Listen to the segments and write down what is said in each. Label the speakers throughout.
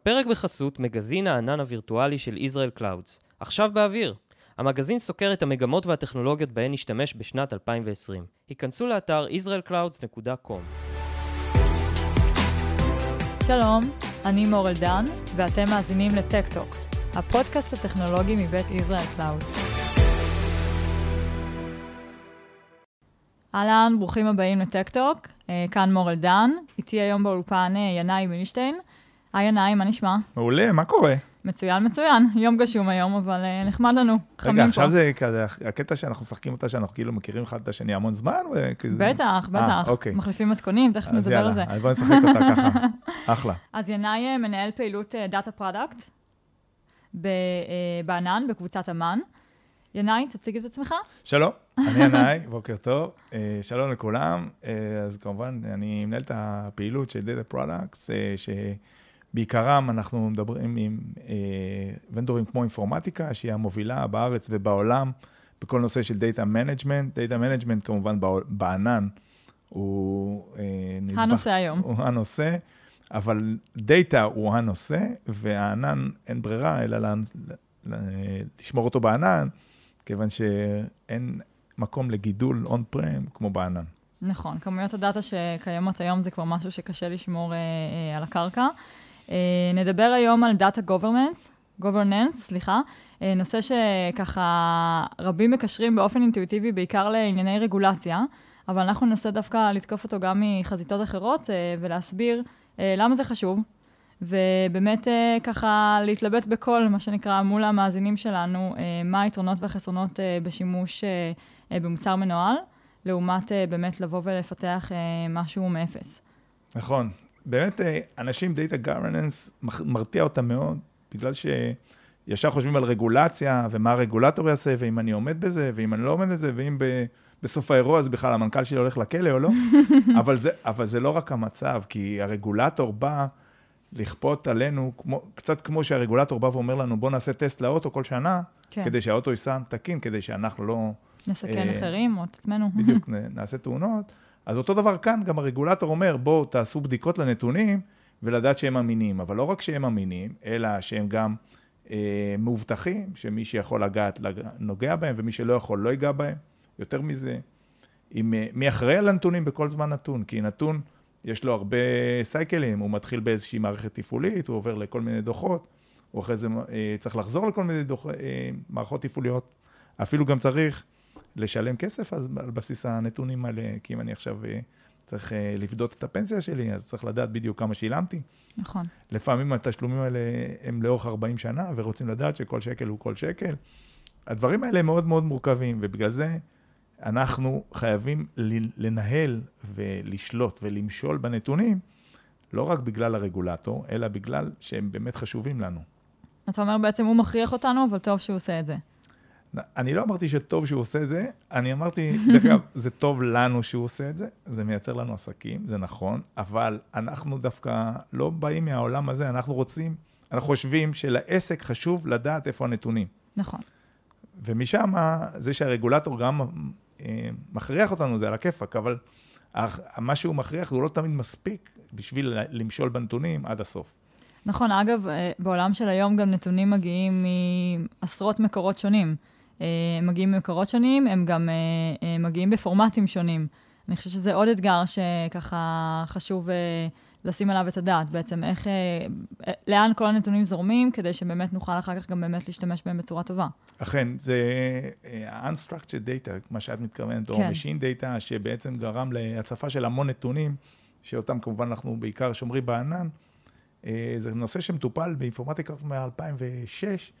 Speaker 1: הפרק בחסות מגזין הענן הווירטואלי של Israel Clouds. עכשיו באוויר. המגזין סוקר את המגמות והטכנולוגיות בהן נשתמש בשנת 2020. היכנסו לאתר israelclouds.com.
Speaker 2: שלום, אני מור אלדן, ואתם מאזינים ל Tech Talk, הפודקאסט הטכנולוגי מבית Israel Cloud. אהלן, ברוכים הבאים ל Tech Talk, אה, כאן מור אלדן, איתי היום באולפן אה, ינאי מילשטיין. היי ינאי, מה נשמע?
Speaker 3: מעולה, מה קורה?
Speaker 2: מצוין, מצוין. יום גשום היום, אבל אה, נחמד לנו. חמים
Speaker 3: רגע,
Speaker 2: פה.
Speaker 3: עכשיו זה כזה, הקטע שאנחנו משחקים אותה, שאנחנו כאילו מכירים אחד את השני המון זמן? וכזה-
Speaker 2: בטח,
Speaker 3: אה,
Speaker 2: בטח.
Speaker 3: אוקיי.
Speaker 2: מחליפים מתכונים, תכף נדבר על זה.
Speaker 3: יאללה, אז בוא נשחק אותה ככה. אחלה.
Speaker 2: אז ינאי אה, מנהל פעילות data product בענן, בקבוצת אמן. ינאי, תציג את עצמך.
Speaker 3: שלום, אני ינאי, בוקר טוב. אה, שלום לכולם. אה, אז כמובן, אני מנהל את הפעילות של Data Products, אה, שבעיקרם אנחנו מדברים עם אה, ונדורים כמו אינפורמטיקה, שהיא המובילה בארץ ובעולם בכל נושא של Data Management. Data Management כמובן בענן הוא אה, נדבך.
Speaker 2: הנושא היום.
Speaker 3: הוא הנושא, אבל דאטה הוא הנושא, והענן אין ברירה אלא לה, לה, לשמור אותו בענן, כיוון שאין מקום לגידול on-prem כמו בענן.
Speaker 2: נכון, כמויות ה data שקיימות היום זה כבר משהו שקשה לשמור אה, אה, על הקרקע. אה, נדבר היום על data governance, governance, סליחה, אה, נושא שככה רבים מקשרים באופן אינטואיטיבי בעיקר לענייני רגולציה, אבל אנחנו ננסה דווקא לתקוף אותו גם מחזיתות אחרות אה, ולהסביר למה זה חשוב, ובאמת ככה להתלבט בקול, מה שנקרא, מול המאזינים שלנו, מה היתרונות והחסרונות בשימוש במוצר מנוהל. לעומת באמת לבוא ולפתח משהו מאפס.
Speaker 3: נכון, באמת אה, אנשים דאטה גוורננס מרתיע אותם מאוד, בגלל שישר חושבים על רגולציה, ומה הרגולטור יעשה, ואם אני עומד בזה, ואם אני לא עומד בזה, ואם ב... בסוף האירוע זה בכלל המנכ"ל שלי הולך לכלא או לא. אבל, זה, אבל זה לא רק המצב, כי הרגולטור בא לכפות עלינו, כמו, קצת כמו שהרגולטור בא ואומר לנו, בוא נעשה טסט לאוטו כל שנה,
Speaker 2: כן.
Speaker 3: כדי שהאוטו ייסע תקין, כדי שאנחנו לא
Speaker 2: נסכן
Speaker 3: אה,
Speaker 2: אחרים או את עצמנו.
Speaker 3: בדיוק נעשה תאונות. אז אותו דבר כאן, גם הרגולטור אומר, בואו תעשו בדיקות לנתונים ולדעת שהם אמינים. אבל לא רק שהם אמינים, אלא שהם גם אה, מאובטחים, שמי שיכול לגעת לג- נוגע בהם, ומי שלא יכול לא ייגע בהם. יותר מזה, עם, אה, מי אחראי על הנתונים בכל זמן נתון, כי נתון, יש לו הרבה סייקלים, הוא מתחיל באיזושהי מערכת תפעולית, הוא עובר לכל מיני דוחות, הוא אחרי זה אה, צריך לחזור לכל מיני דוח, אה, מערכות תפעוליות. אפילו גם צריך לשלם כסף אז על בסיס הנתונים האלה, כי אם אני עכשיו אה, צריך אה, לפדות את הפנסיה שלי, אז צריך לדעת בדיוק כמה שילמתי.
Speaker 2: נכון.
Speaker 3: לפעמים התשלומים האלה הם לאורך 40 שנה, ורוצים לדעת שכל שקל הוא כל שקל. הדברים האלה מאוד מאוד מורכבים, ובגלל זה אנחנו חייבים לנהל ולשלוט ולמשול בנתונים, לא רק בגלל הרגולטור, אלא בגלל שהם באמת חשובים לנו.
Speaker 2: אתה אומר בעצם הוא מכריח אותנו, אבל טוב שהוא עושה את זה.
Speaker 3: אני לא אמרתי שטוב שהוא עושה את זה, אני אמרתי, דרך אגב, זה טוב לנו שהוא עושה את זה, זה מייצר לנו עסקים, זה נכון, אבל אנחנו דווקא לא באים מהעולם הזה, אנחנו רוצים, אנחנו חושבים שלעסק חשוב לדעת איפה הנתונים.
Speaker 2: נכון.
Speaker 3: ומשם, זה שהרגולטור גם אה, מכריח אותנו, זה על הכיפאק, אבל מה שהוא מכריח הוא לא תמיד מספיק בשביל למשול בנתונים עד הסוף.
Speaker 2: נכון, אגב, אה, בעולם של היום גם נתונים מגיעים מעשרות מקורות שונים. אה, הם מגיעים ממקורות שונים, הם גם אה, אה, מגיעים בפורמטים שונים. אני חושבת שזה עוד אתגר שככה חשוב אה, לשים עליו את הדעת, בעצם איך, אה, אה, לאן כל הנתונים זורמים, כדי שבאמת נוכל אחר כך גם באמת להשתמש בהם בצורה טובה.
Speaker 3: אכן, זה אה, ה-unstructured data, מה שאת מתכוונת, או
Speaker 2: כן.
Speaker 3: machine data, שבעצם גרם להצפה של המון נתונים, שאותם כמובן אנחנו בעיקר שומרים בענן. אה, זה נושא שמטופל באינפורמטיקה מ-2006,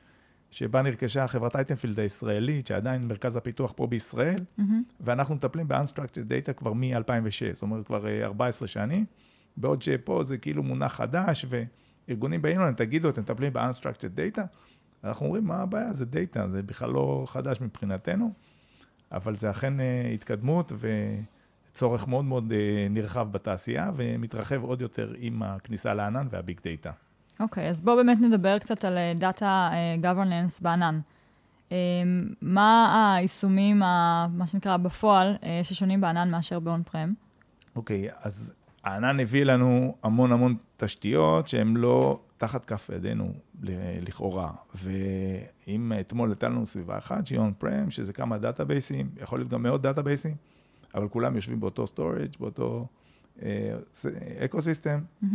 Speaker 3: שבה נרכשה חברת אייטנפילד הישראלית, שעדיין מרכז הפיתוח פה בישראל,
Speaker 2: מהמם.
Speaker 3: ואנחנו מטפלים ב-unstructured data כבר מ-2006, זאת אומרת כבר אה, 14 שנים, בעוד שפה זה כאילו מונח חדש, וארגונים באים לנו, תגידו, אתם מטפלים ב-unstructured data? אנחנו אומרים, מה הבעיה? זה data, זה בכלל לא חדש מבחינתנו, אבל זה אכן אה, התקדמות וצורך מאוד מאוד אה, נרחב בתעשייה, ומתרחב עוד יותר עם הכניסה לענן וה big data.
Speaker 2: אוקיי, אז בואו באמת נדבר קצת על data governance בענן. אה, מה היישומים, מה שנקרא בפועל, אה, ששונים בענן מאשר ב on-prem?
Speaker 3: אוקיי, אז הענן הביא לנו המון המון תשתיות שהן לא תחת כף ידינו לכאורה, ואם אתמול הייתה לנו סביבה אחת, שהיא on-prem, שזה כמה database-ים, יכול להיות גם מאות database-ים, אבל כולם יושבים באותו storage, באותו ecosystem. Mm-hmm.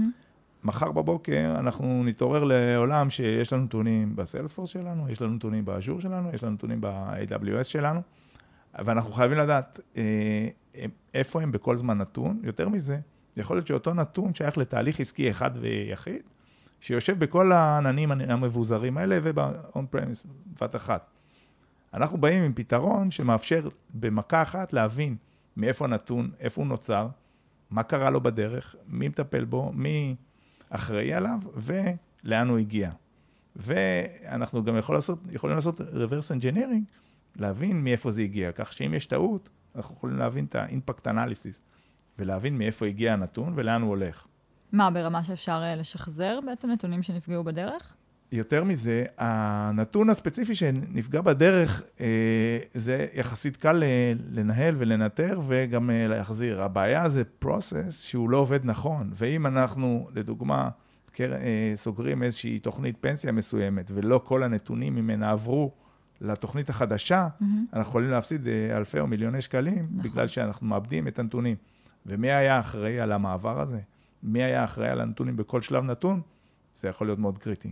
Speaker 3: מחר בבוקר אנחנו נתעורר לעולם שיש לנו נתונים ב Salesforce שלנו, יש לנו נתונים ב Azure שלנו, יש לנו נתונים ב-AWS שלנו, ואנחנו חייבים לדעת אה, איפה הם בכל זמן נתון. יותר מזה, יכול להיות שאותו נתון שייך לתהליך עסקי אחד ויחיד, שיושב בכל העננים המבוזרים האלה וב-on premise, בבת אחת. אנחנו באים עם פתרון שמאפשר במכה אחת להבין מאיפה הנתון, איפה הוא נוצר, מה קרה לו בדרך, מי מטפל בו, מי אחראי עליו ולאן הוא הגיע. ואנחנו גם יכול לעשות, יכולים לעשות reverse engineering, להבין מאיפה זה הגיע, כך שאם יש טעות, אנחנו יכולים להבין את ה-impact analysis, ולהבין מאיפה הגיע הנתון ולאן הוא הולך.
Speaker 2: מה, ברמה שאפשר אה, לשחזר בעצם נתונים שנפגעו בדרך?
Speaker 3: יותר מזה, הנתון הספציפי שנפגע בדרך, אה, זה יחסית קל לנהל ולנטר וגם אה, להחזיר. הבעיה זה process שהוא לא עובד נכון, ואם אנחנו, לדוגמה, סוגרים איזושהי תוכנית פנסיה מסוימת, ולא כל הנתונים ממנה עברו לתוכנית החדשה, mm-hmm. אנחנו יכולים להפסיד אלפי או מיליוני שקלים, נכון. בגלל שאנחנו מאבדים את הנתונים. ומי היה אחראי על המעבר הזה? מי היה אחראי על הנתונים בכל שלב נתון? זה יכול להיות מאוד קריטי.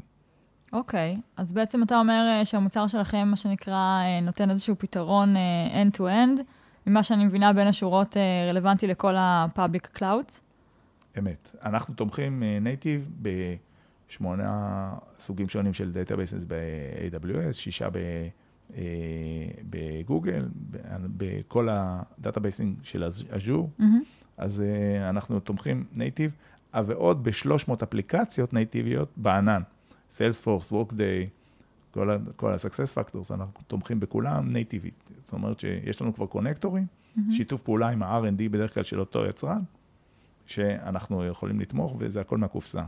Speaker 2: אוקיי, okay. אז בעצם אתה אומר אה, שהמוצר שלכם, מה שנקרא, אה, נותן איזשהו פתרון אה, end-to-end, ממה שאני מבינה בין השורות רלוונטי לכל ה-public clouds?
Speaker 3: אמת. אנחנו תומכים נייטיב בשמונה סוגים שונים של databases ב-AWS, שישה בגוגל, בכל ה databasing של אג'ור. Mm-hmm. אז אנחנו תומכים native, ועוד ב-300 אפליקציות native-יות בענן. Salesforce, Workday, כל ה-Success Factors, אנחנו תומכים בכולם native-ית. זאת אומרת שיש לנו כבר connector-ים, mm-hmm. שיתוף פעולה עם ה-R&D בדרך כלל של אותו יצרן, שאנחנו יכולים לתמוך, וזה הכל מהקופסה.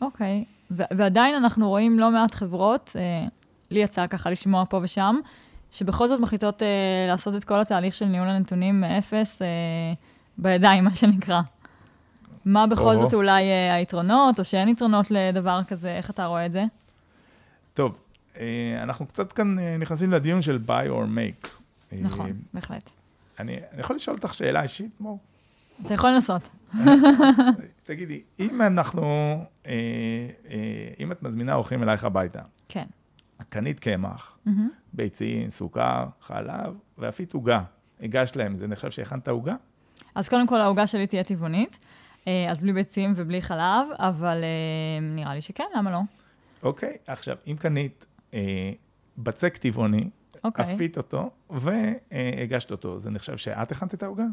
Speaker 2: אוקיי, okay. ועדיין אנחנו רואים לא מעט חברות, אה, לי יצא ככה לשמוע פה ושם, שבכל זאת מחליטות אה, לעשות את כל התהליך של ניהול הנתונים מאפס, אה, בידיים, מה שנקרא. מה בכל זאת אולי אה, היתרונות, או שאין יתרונות לדבר כזה, איך אתה רואה את זה?
Speaker 3: טוב, אה, אנחנו קצת כאן אה, נכנסים לדיון של buy or make.
Speaker 2: נכון, בהחלט.
Speaker 3: אני, אני יכול לשאול אותך שאלה אישית, מור?
Speaker 2: אתה יכול לנסות.
Speaker 3: תגידי, אם אנחנו, אם את מזמינה אורחים אלייך הביתה,
Speaker 2: כן.
Speaker 3: קנית קמח, ביצים, סוכר, חלב, ואפית עוגה, הגשת להם, זה נחשב שהכנת עוגה?
Speaker 2: אז קודם כל, העוגה שלי תהיה טבעונית, אז בלי ביצים ובלי חלב, אבל אה, נראה לי שכן, למה לא?
Speaker 3: אוקיי, עכשיו, אם קנית אה, בצק טבעוני, אוקיי. אפית אותו והגשת אותו, זה נחשב שאת הכנת את העוגה?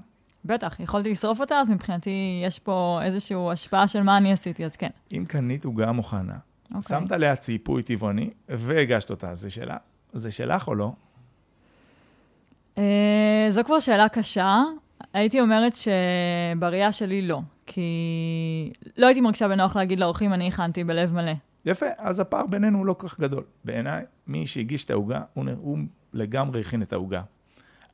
Speaker 2: בטח, יכולתי לשרוף אותה, אז מבחינתי יש פה איזושהי השפעה של מה אני עשיתי, אז כן.
Speaker 3: אם קנית עוגה מוכנה, אוקיי. שמת עליה ציפוי טבעוני והגשת אותה, זה שלה, זה שלך או לא?
Speaker 2: אה, זו כבר שאלה קשה. הייתי אומרת שבראייה שלי לא, כי לא הייתי מרגישה בנוח להגיד לאורחים, אני הכנתי בלב מלא.
Speaker 3: יפה, אז הפער בינינו הוא לא כל כך גדול. בעיניי, מי שהגיש את העוגה, הוא, הוא לגמרי הכין את העוגה.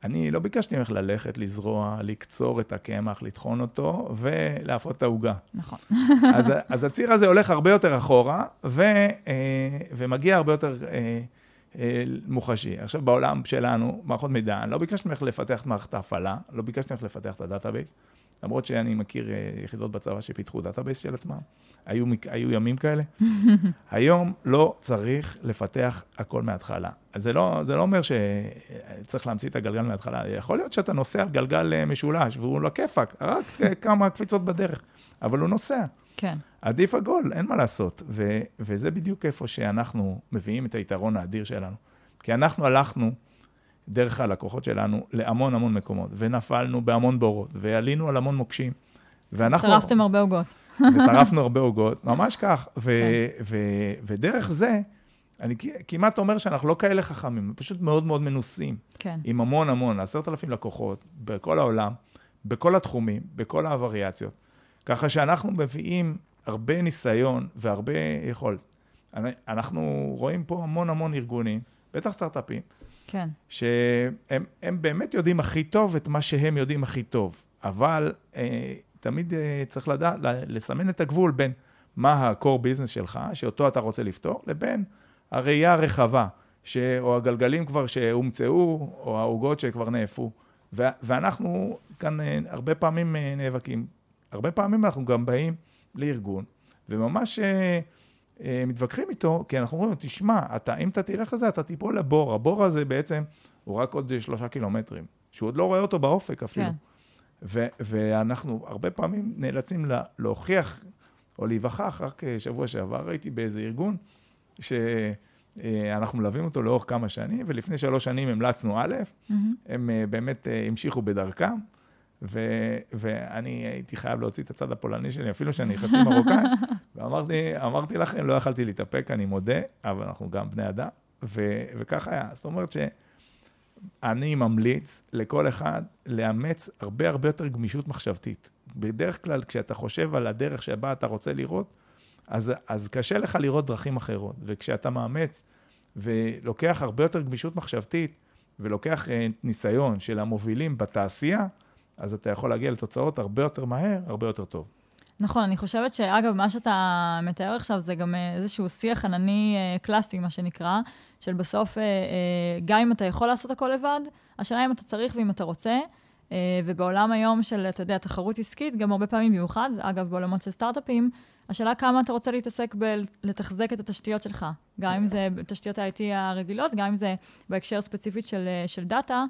Speaker 3: אני לא ביקשתי ממך ללכת, לזרוע, לקצור את הקמח, לטחון אותו ולאפות את העוגה.
Speaker 2: נכון.
Speaker 3: אז, אז הציר הזה הולך הרבה יותר אחורה, ו, אה, ומגיע הרבה יותר... אה, אה, מוחשי. עכשיו, בעולם שלנו, מערכות מידע, לא ביקשתי ממך לפתח את מערכת ההפעלה, לא ביקשתי ממך לפתח את ה database, למרות שאני מכיר אה, יחידות בצבא שפיתחו database של עצמם, היו, היו ימים כאלה. היום לא צריך לפתח הכל מההתחלה. זה לא, זה לא אומר שצריך להמציא את הגלגל מההתחלה. יכול להיות שאתה נוסע על גלגל אה, משולש, והוא לא כיפאק, רק כמה קפיצות בדרך, אבל הוא נוסע.
Speaker 2: כן.
Speaker 3: עדיף עגול, אין מה לעשות. ו- וזה בדיוק איפה שאנחנו מביאים את היתרון האדיר שלנו. כי אנחנו הלכנו דרך הלקוחות שלנו להמון המון מקומות, ונפלנו בהמון בורות, ועלינו על המון מוקשים.
Speaker 2: ואנחנו... שרפתם הרבה עוגות.
Speaker 3: ושרפנו הרבה עוגות, ממש כך. ו- כן. ו- ודרך זה, אני כמעט אומר שאנחנו לא כאלה חכמים, פשוט מאוד מאוד מנוסים.
Speaker 2: כן.
Speaker 3: עם המון המון, עשרת אלפים לקוחות, בכל העולם, בכל התחומים, בכל הווריאציות. ככה שאנחנו מביאים הרבה ניסיון והרבה יכולת. אנחנו רואים פה המון המון ארגונים, בטח סטארט-אפים,
Speaker 2: כן.
Speaker 3: שהם באמת יודעים הכי טוב את מה שהם יודעים הכי טוב, אבל אה, תמיד אה, צריך לדעת, לסמן את הגבול בין מה ה-core business שלך, שאותו אתה רוצה לפתור, לבין הראייה הרחבה, ש... או הגלגלים כבר שהומצאו, או העוגות שכבר נאפו. ו... ואנחנו כאן אה, הרבה פעמים אה, נאבקים. הרבה פעמים אנחנו גם באים לארגון, וממש אה, מתווכחים איתו, כי אנחנו אומרים, תשמע, אתה, אם אתה תלך לזה, אתה תיפול לבור. הבור הזה בעצם הוא רק עוד שלושה קילומטרים, שהוא עוד לא רואה אותו באופק אפילו. כן. ו- ואנחנו הרבה פעמים נאלצים לה- להוכיח או להיווכח, רק שבוע שעבר הייתי באיזה ארגון, שאנחנו מלווים אותו לאורך כמה שנים, ולפני שלוש שנים המלצנו א', mm-hmm. הם אה, באמת אה, המשיכו בדרכם, ו- ואני הייתי חייב להוציא את הצד הפולני שלי, אפילו שאני חצי מרוקאי, ואמרתי אמרתי לכם, לא יכלתי להתאפק, אני מודה, אבל אנחנו גם בני אדם, ו- וכך היה. זאת אומרת ש... אני ממליץ לכל אחד לאמץ הרבה הרבה יותר גמישות מחשבתית. בדרך כלל, כשאתה חושב על הדרך שבה אתה רוצה לראות, אז, אז קשה לך לראות דרכים אחרות. וכשאתה מאמץ ולוקח הרבה יותר גמישות מחשבתית, ולוקח אה, ניסיון של המובילים בתעשייה, אז אתה יכול להגיע לתוצאות הרבה יותר מהר, הרבה יותר טוב.
Speaker 2: נכון, אני חושבת שאגב, מה שאתה מתאר עכשיו זה גם אה, איזשהו שיח ענני אה, קלאסי, מה שנקרא, של בסוף, אה, גם אם אתה יכול לעשות הכל לבד, השאלה אם אתה צריך ואם אתה רוצה. ובעולם היום של, אתה יודע, תחרות עסקית, גם הרבה פעמים במיוחד, אגב, בעולמות של סטארט-אפים, השאלה כמה אתה רוצה להתעסק בלתחזק את התשתיות שלך, גם אם זה תשתיות ה-IT הרגילות, גם אם זה בהקשר ספציפית של, של דאטה,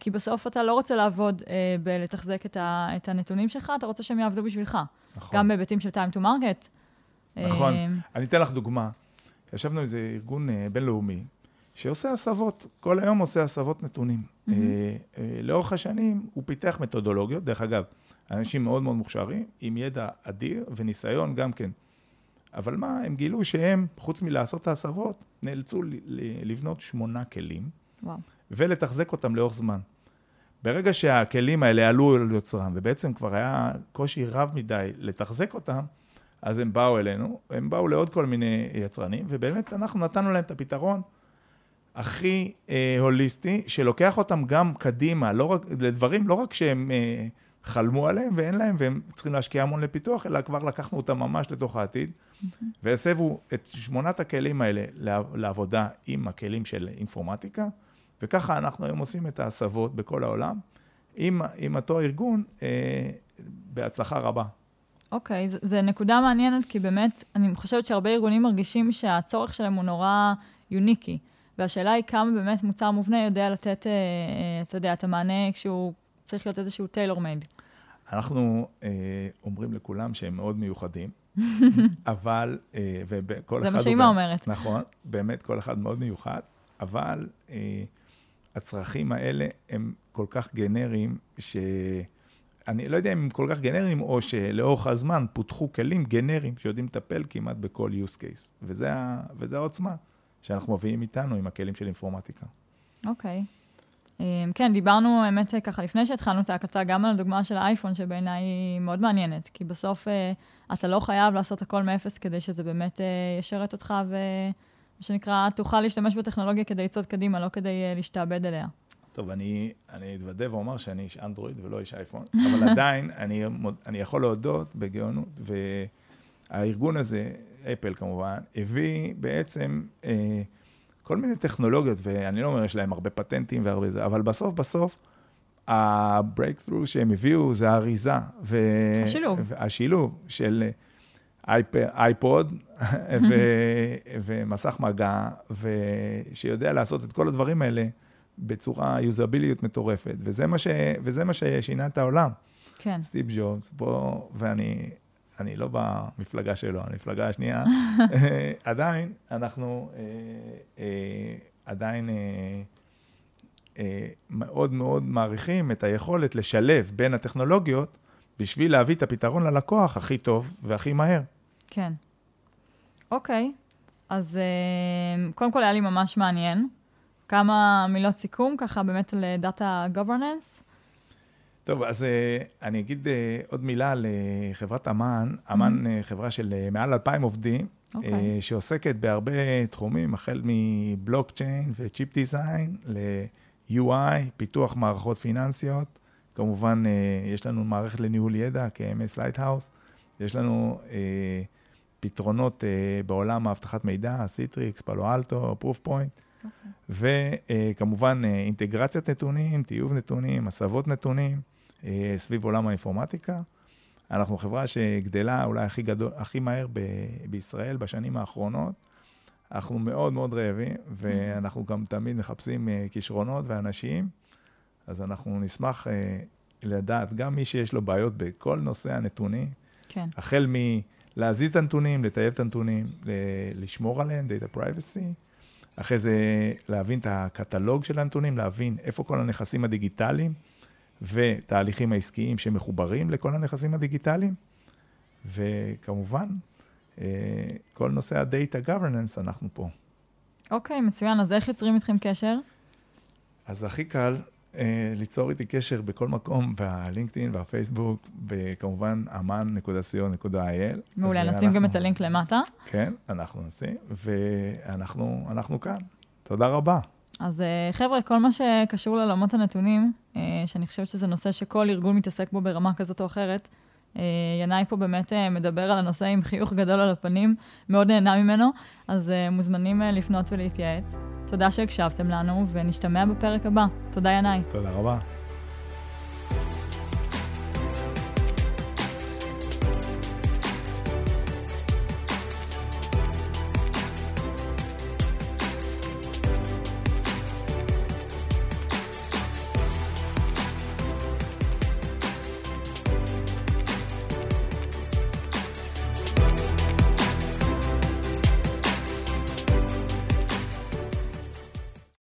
Speaker 2: כי בסוף אתה לא רוצה לעבוד בלתחזק את, ה, את הנתונים שלך, אתה רוצה שהם יעבדו בשבילך. נכון. גם בהיבטים של time to market.
Speaker 3: נכון. אה, אני אתן לך דוגמה. ישבנו איזה ארגון אה, בינלאומי, שעושה הסבות, כל היום עושה הסבות נתונים. Mm-hmm. לאורך השנים הוא פיתח מתודולוגיות, דרך אגב, אנשים מאוד מאוד מוכשרים, עם ידע אדיר וניסיון גם כן. אבל מה, הם גילו שהם, חוץ מלעשות את ההסבות, נאלצו לבנות שמונה כלים, וואו. ולתחזק אותם לאורך זמן. ברגע שהכלים האלה עלו על יוצרם, ובעצם כבר היה קושי רב מדי לתחזק אותם, אז הם באו אלינו, הם באו לעוד כל מיני יצרנים, ובאמת אנחנו נתנו להם את הפתרון הכי אה, הוליסטי, שלוקח אותם גם קדימה, לא רק, לדברים לא רק שהם אה, חלמו עליהם ואין להם, והם צריכים להשקיע המון לפיתוח, אלא כבר לקחנו אותם ממש לתוך העתיד, mm-hmm. והסבו את שמונת הכלים האלה לעבודה עם הכלים של אינפורמטיקה. וככה אנחנו היום עושים את ההסבות בכל העולם, עם, עם אותו ארגון, אה, בהצלחה רבה.
Speaker 2: אוקיי, okay, זו נקודה מעניינת, כי באמת, אני חושבת שהרבה ארגונים מרגישים שהצורך שלהם הוא נורא יוניקי. והשאלה היא כמה באמת מוצר מובנה יודע לתת, אה, אה, אתה יודע, את המענה כשהוא צריך להיות איזשהו טיילור מייד.
Speaker 3: אנחנו אה, אומרים לכולם שהם מאוד מיוחדים, אבל, אה, וכל אחד...
Speaker 2: זה מה שאימא אומרת.
Speaker 3: נכון, באמת כל אחד מאוד מיוחד, אבל אה, הצרכים האלה הם כל כך גנריים, שאני לא יודע אם הם כל כך גנריים, או שלאורך הזמן פותחו כלים גנריים שיודעים לטפל כמעט בכל use case. וזה, וזה העוצמה שאנחנו מביאים איתנו עם הכלים של אינפורמטיקה.
Speaker 2: אוקיי. Okay. אמ, כן, דיברנו, האמת, ככה, לפני שהתחלנו את ההקלטה, גם על הדוגמה של האייפון, שבעיניי היא מאוד מעניינת, כי בסוף אה, אתה לא חייב לעשות הכל מאפס כדי שזה באמת אה, ישרת אותך ו... מה שנקרא, תוכל להשתמש בטכנולוגיה כדי לצעוד קדימה, לא כדי uh, להשתעבד אליה.
Speaker 3: טוב, אני, אני אתוודה ואומר שאני איש אנדרואיד ולא איש אייפון, אבל עדיין אני, אני יכול להודות בגאונות, והארגון הזה, אפל כמובן, הביא בעצם אה, כל מיני טכנולוגיות, ואני לא אומר יש להם הרבה פטנטים והרבה זה, אבל בסוף בסוף, הברייקטרו שהם הביאו זה האריזה. ו...
Speaker 2: השילוב.
Speaker 3: השילוב של... אייפוד ומסך מגע, ושיודע לעשות את כל הדברים האלה בצורה יוזביליות מטורפת, וזה מה, ש, וזה מה ששינה את העולם.
Speaker 2: כן.
Speaker 3: סטיב ג'ובס, פה, ואני אני לא במפלגה שלו, המפלגה השנייה, עדיין אנחנו אה, אה, עדיין אה, מאוד מאוד מעריכים את היכולת לשלב בין הטכנולוגיות בשביל להביא את הפתרון ללקוח הכי טוב והכי מהר.
Speaker 2: כן. אוקיי, אז uh, קודם כל היה לי ממש מעניין. כמה מילות סיכום, ככה באמת על data governance.
Speaker 3: טוב, אז uh, אני אגיד uh, עוד מילה על uh, חברת אמן. אמן mm-hmm. חברה של מעל 2,000 עובדים, okay. אוקיי. שעוסקת בהרבה תחומים, החל מ blockchain ו chip design ל-UI, פיתוח מערכות פיננסיות. כמובן, יש לנו מערכת לניהול ידע KMS Lighthouse. יש לנו... פתרונות uh, בעולם האבטחת מידע, Citrix, Palo Alto, Proofpoint, וכמובן uh, אינטגרציית נתונים, טיוב נתונים, הסבות נתונים uh, סביב עולם האינפורמטיקה. אנחנו חברה שגדלה אולי הכי, גדול, הכי מהר ב- בישראל בשנים האחרונות. אנחנו מאוד מאוד רעבים, ואנחנו גם תמיד מחפשים uh, כישרונות ואנשים, אז אנחנו נשמח uh, לדעת, גם מי שיש לו בעיות בכל נושא הנתונים,
Speaker 2: כן.
Speaker 3: החל מלהזיז את הנתונים, לטייב את הנתונים, לשמור עליהם, Data Privacy, אחרי זה להבין את הקטלוג של הנתונים, להבין איפה כל הנכסים הדיגיטליים ותהליכים העסקיים שמחוברים לכל הנכסים הדיגיטליים, וכמובן, אה, כל נושא ה-Data Governance, אנחנו פה.
Speaker 2: אוקיי, מצוין. אז איך יוצרים איתכם קשר?
Speaker 3: אז הכי קל ליצור איתי קשר בכל מקום, בלינקדאין והפייסבוק, וכמובן אמן.co.il.
Speaker 2: מעולה, נשים גם את הלינק למטה.
Speaker 3: כן, אנחנו נשים, ואנחנו כאן. תודה רבה.
Speaker 2: אז אה, חבר'ה, כל מה שקשור לעולמות הנתונים, אה, שאני חושבת שזה נושא שכל ארגון מתעסק בו ברמה כזאת או אחרת, ינאי פה באמת מדבר על הנושא עם חיוך גדול על הפנים, מאוד נהנה ממנו, אז מוזמנים לפנות ולהתייעץ. תודה שהקשבתם לנו, ונשתמע בפרק הבא. תודה, ינאי.
Speaker 3: תודה רבה.